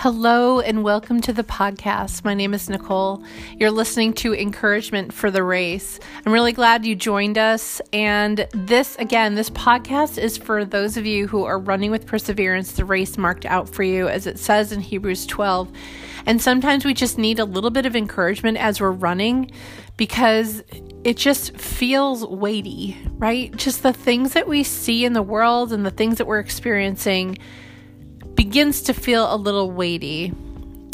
Hello and welcome to the podcast. My name is Nicole. You're listening to Encouragement for the Race. I'm really glad you joined us. And this, again, this podcast is for those of you who are running with perseverance, the race marked out for you, as it says in Hebrews 12. And sometimes we just need a little bit of encouragement as we're running because it just feels weighty, right? Just the things that we see in the world and the things that we're experiencing begins to feel a little weighty.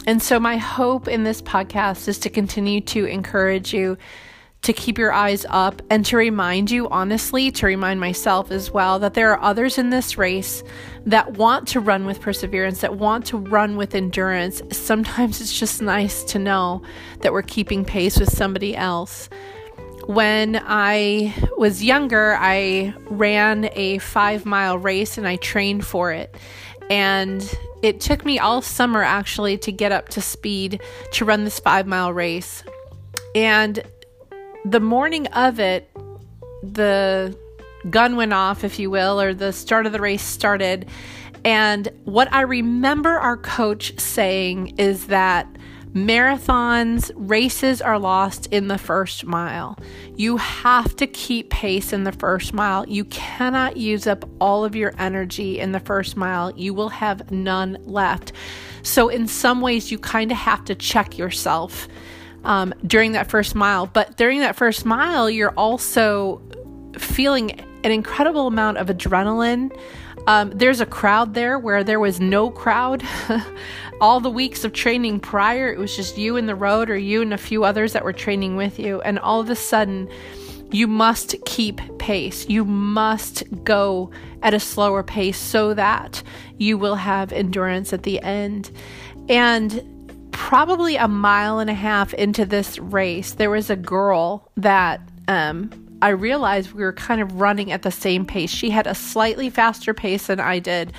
And so, my hope in this podcast is to continue to encourage you to keep your eyes up and to remind you, honestly, to remind myself as well, that there are others in this race that want to run with perseverance, that want to run with endurance. Sometimes it's just nice to know that we're keeping pace with somebody else. When I was younger, I ran a five mile race and I trained for it. And it took me all summer actually to get up to speed to run this five mile race. And the morning of it, the gun went off, if you will, or the start of the race started. And what I remember our coach saying is that Marathons, races are lost in the first mile. You have to keep pace in the first mile. You cannot use up all of your energy in the first mile. You will have none left. So, in some ways, you kind of have to check yourself um, during that first mile. But during that first mile, you're also feeling an incredible amount of adrenaline. Um, there's a crowd there where there was no crowd. all the weeks of training prior, it was just you in the road or you and a few others that were training with you. And all of a sudden, you must keep pace. You must go at a slower pace so that you will have endurance at the end. And probably a mile and a half into this race, there was a girl that um, I realized we were kind of running at the same pace. She had a slightly faster pace than I did,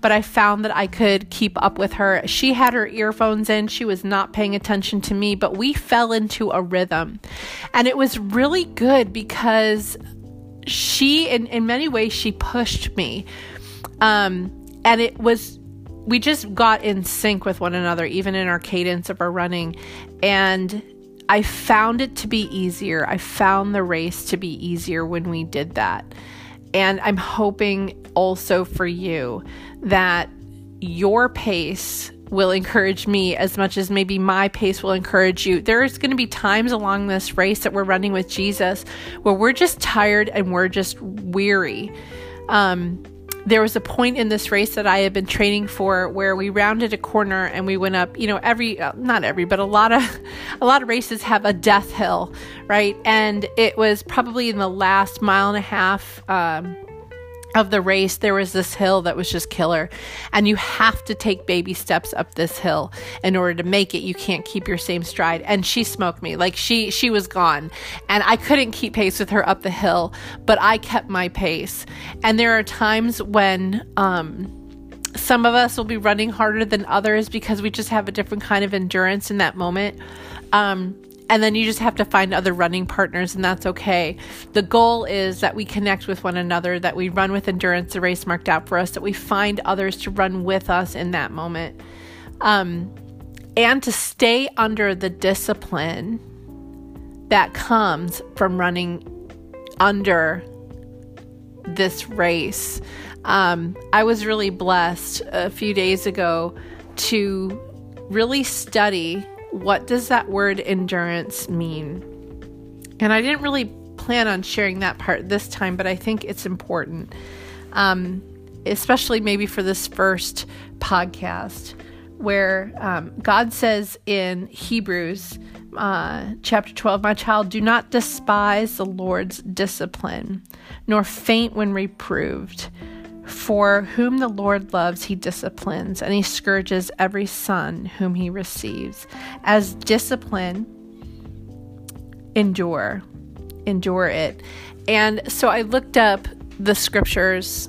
but I found that I could keep up with her. She had her earphones in, she was not paying attention to me, but we fell into a rhythm. And it was really good because she, in, in many ways, she pushed me. Um, and it was we just got in sync with one another, even in our cadence of our running. And I found it to be easier. I found the race to be easier when we did that. And I'm hoping also for you that your pace will encourage me as much as maybe my pace will encourage you. There's going to be times along this race that we're running with Jesus where we're just tired and we're just weary. Um, there was a point in this race that I had been training for where we rounded a corner and we went up, you know, every uh, not every, but a lot of a lot of races have a death hill, right? And it was probably in the last mile and a half um, of the race, there was this hill that was just killer. And you have to take baby steps up this hill in order to make it. You can't keep your same stride. And she smoked me. Like she she was gone. And I couldn't keep pace with her up the hill, but I kept my pace. And there are times when um some of us will be running harder than others because we just have a different kind of endurance in that moment. Um, and then you just have to find other running partners, and that's okay. The goal is that we connect with one another, that we run with endurance, the race marked out for us, that we find others to run with us in that moment. Um, and to stay under the discipline that comes from running under this race. Um, I was really blessed a few days ago to really study what does that word endurance mean? And I didn't really plan on sharing that part this time, but I think it's important, um, especially maybe for this first podcast, where um, God says in Hebrews uh, chapter 12, My child, do not despise the Lord's discipline, nor faint when reproved. For whom the Lord loves, he disciplines, and he scourges every son whom he receives. As discipline, endure, endure it. And so I looked up the scriptures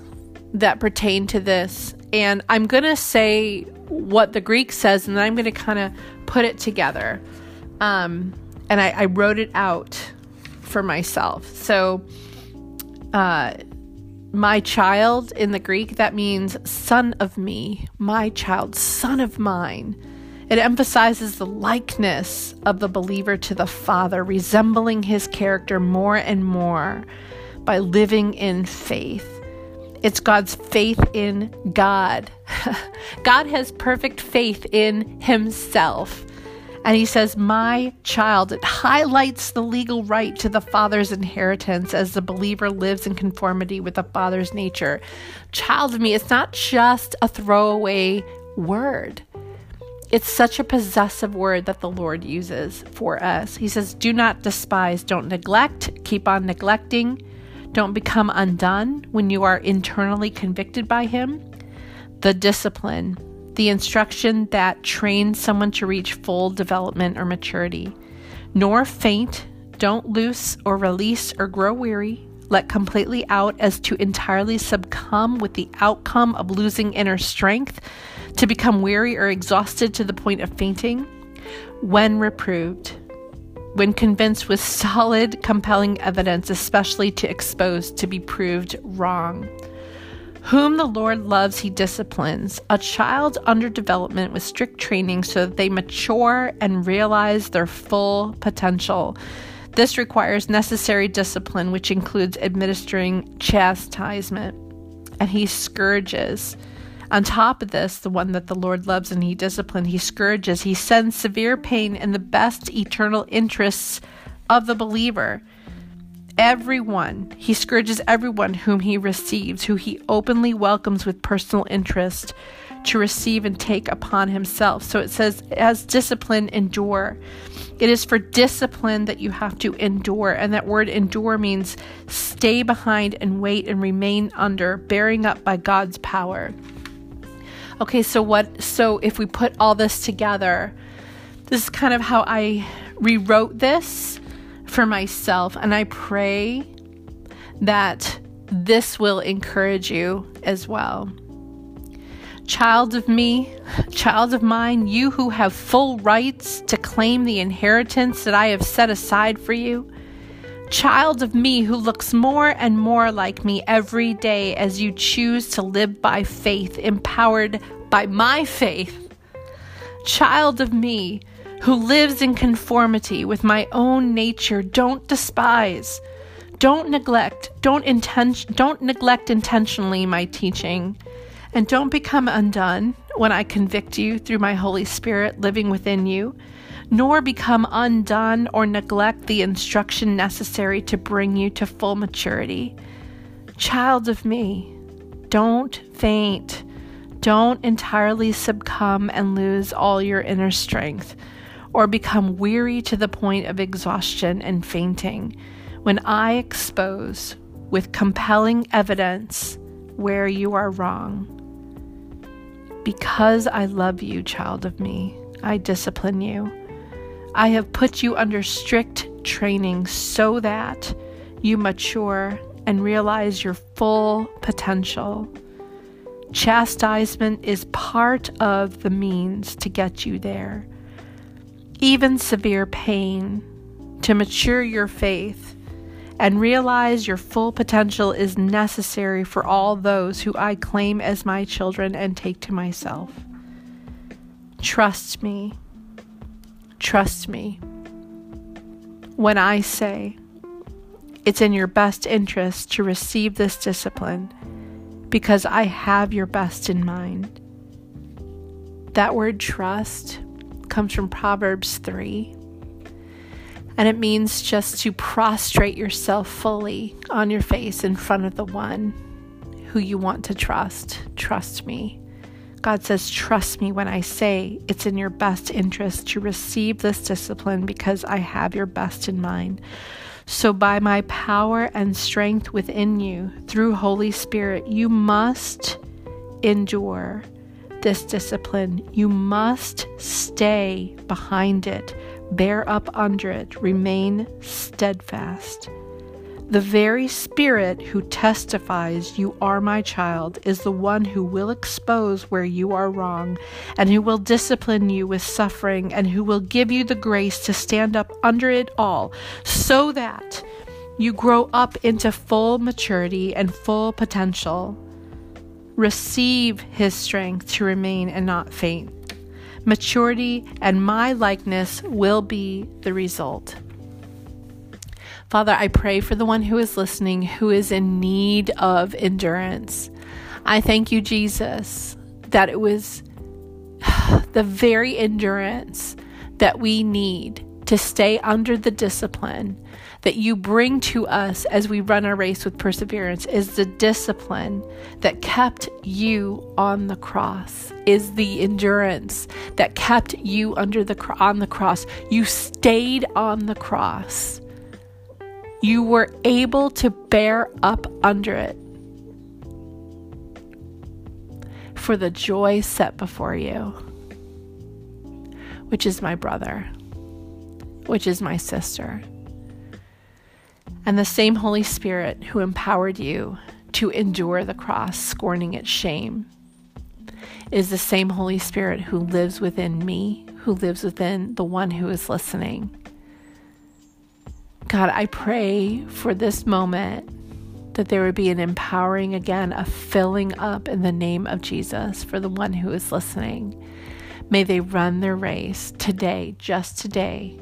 that pertain to this, and I'm going to say what the Greek says, and then I'm going to kind of put it together. Um, and I, I, wrote it out for myself. So, uh, my child in the Greek, that means son of me, my child, son of mine. It emphasizes the likeness of the believer to the Father, resembling his character more and more by living in faith. It's God's faith in God. God has perfect faith in himself. And he says, My child, it highlights the legal right to the father's inheritance as the believer lives in conformity with the father's nature. Child of me, it's not just a throwaway word. It's such a possessive word that the Lord uses for us. He says, Do not despise, don't neglect, keep on neglecting, don't become undone when you are internally convicted by Him. The discipline, the instruction that trains someone to reach full development or maturity. Nor faint, don't loose or release or grow weary, let completely out as to entirely succumb with the outcome of losing inner strength, to become weary or exhausted to the point of fainting. When reproved, when convinced with solid, compelling evidence, especially to expose, to be proved wrong. Whom the Lord loves, he disciplines. A child under development with strict training so that they mature and realize their full potential. This requires necessary discipline, which includes administering chastisement. And he scourges. On top of this, the one that the Lord loves and he disciplines, he scourges. He sends severe pain in the best eternal interests of the believer everyone. He scourges everyone whom he receives, who he openly welcomes with personal interest to receive and take upon himself. So it says, as discipline, endure. It is for discipline that you have to endure. And that word endure means stay behind and wait and remain under, bearing up by God's power. Okay, so what? So if we put all this together, this is kind of how I rewrote this for myself. And I pray that this will encourage you as well. Child of me, child of mine, you who have full rights to claim the inheritance that I have set aside for you. Child of me who looks more and more like me every day as you choose to live by faith, empowered by my faith. Child of me who lives in conformity with my own nature, don't despise, don't neglect, don't inten- don't neglect intentionally my teaching, and don't become undone when I convict you through my Holy Spirit living within you, nor become undone or neglect the instruction necessary to bring you to full maturity. Child of me, don't faint. Don't entirely succumb and lose all your inner strength or become weary to the point of exhaustion and fainting when I expose with compelling evidence where you are wrong. Because I love you, child of me, I discipline you. I have put you under strict training so that you mature and realize your full potential. Chastisement is part of the means to get you there even severe pain, to mature your faith and realize your full potential is necessary for all those who I claim as my children and take to myself. Trust me. Trust me. When I say it's in your best interest to receive this discipline because I have your best in mind. That word trust comes from Proverbs 3. And it means just to prostrate yourself fully on your face in front of the one who you want to trust. Trust me. God says, Trust me when I say it's in your best interest to receive this discipline because I have your best in mind. So, by my power and strength within you, through Holy Spirit, you must endure this discipline, you must stay behind it, bear up under it, remain steadfast. The very Spirit who testifies, You are my child, is the one who will expose where you are wrong, and who will discipline you with suffering, and who will give you the grace to stand up under it all, so that you grow up into full maturity and full potential. Receive His strength to remain and not faint. Maturity and my likeness will be the result. Father, I pray for the one who is listening who is in need of endurance. I thank you, Jesus, that it was the very endurance that we need to stay under the discipline that you bring to us as we run our race with perseverance is the discipline that kept you on the cross is the endurance that kept you under the on the cross you stayed on the cross you were able to bear up under it for the joy set before you which is my brother which is my sister. And the same Holy Spirit who empowered you to endure the cross, scorning its shame, is the same Holy Spirit who lives within me, who lives within the one who is listening. God, I pray for this moment that there would be an empowering again, a filling up in the name of Jesus for the one who is listening. May they run their race today, just today,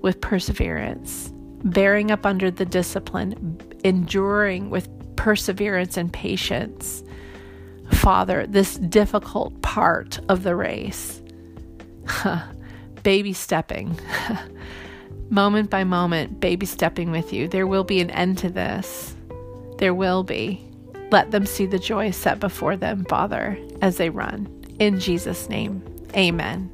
with perseverance, bearing up under the discipline, enduring with perseverance and patience. Father, this difficult part of the race, baby stepping, moment by moment, baby stepping with you. There will be an end to this. There will be. Let them see the joy set before them, Father, as they run. In Jesus' name, amen.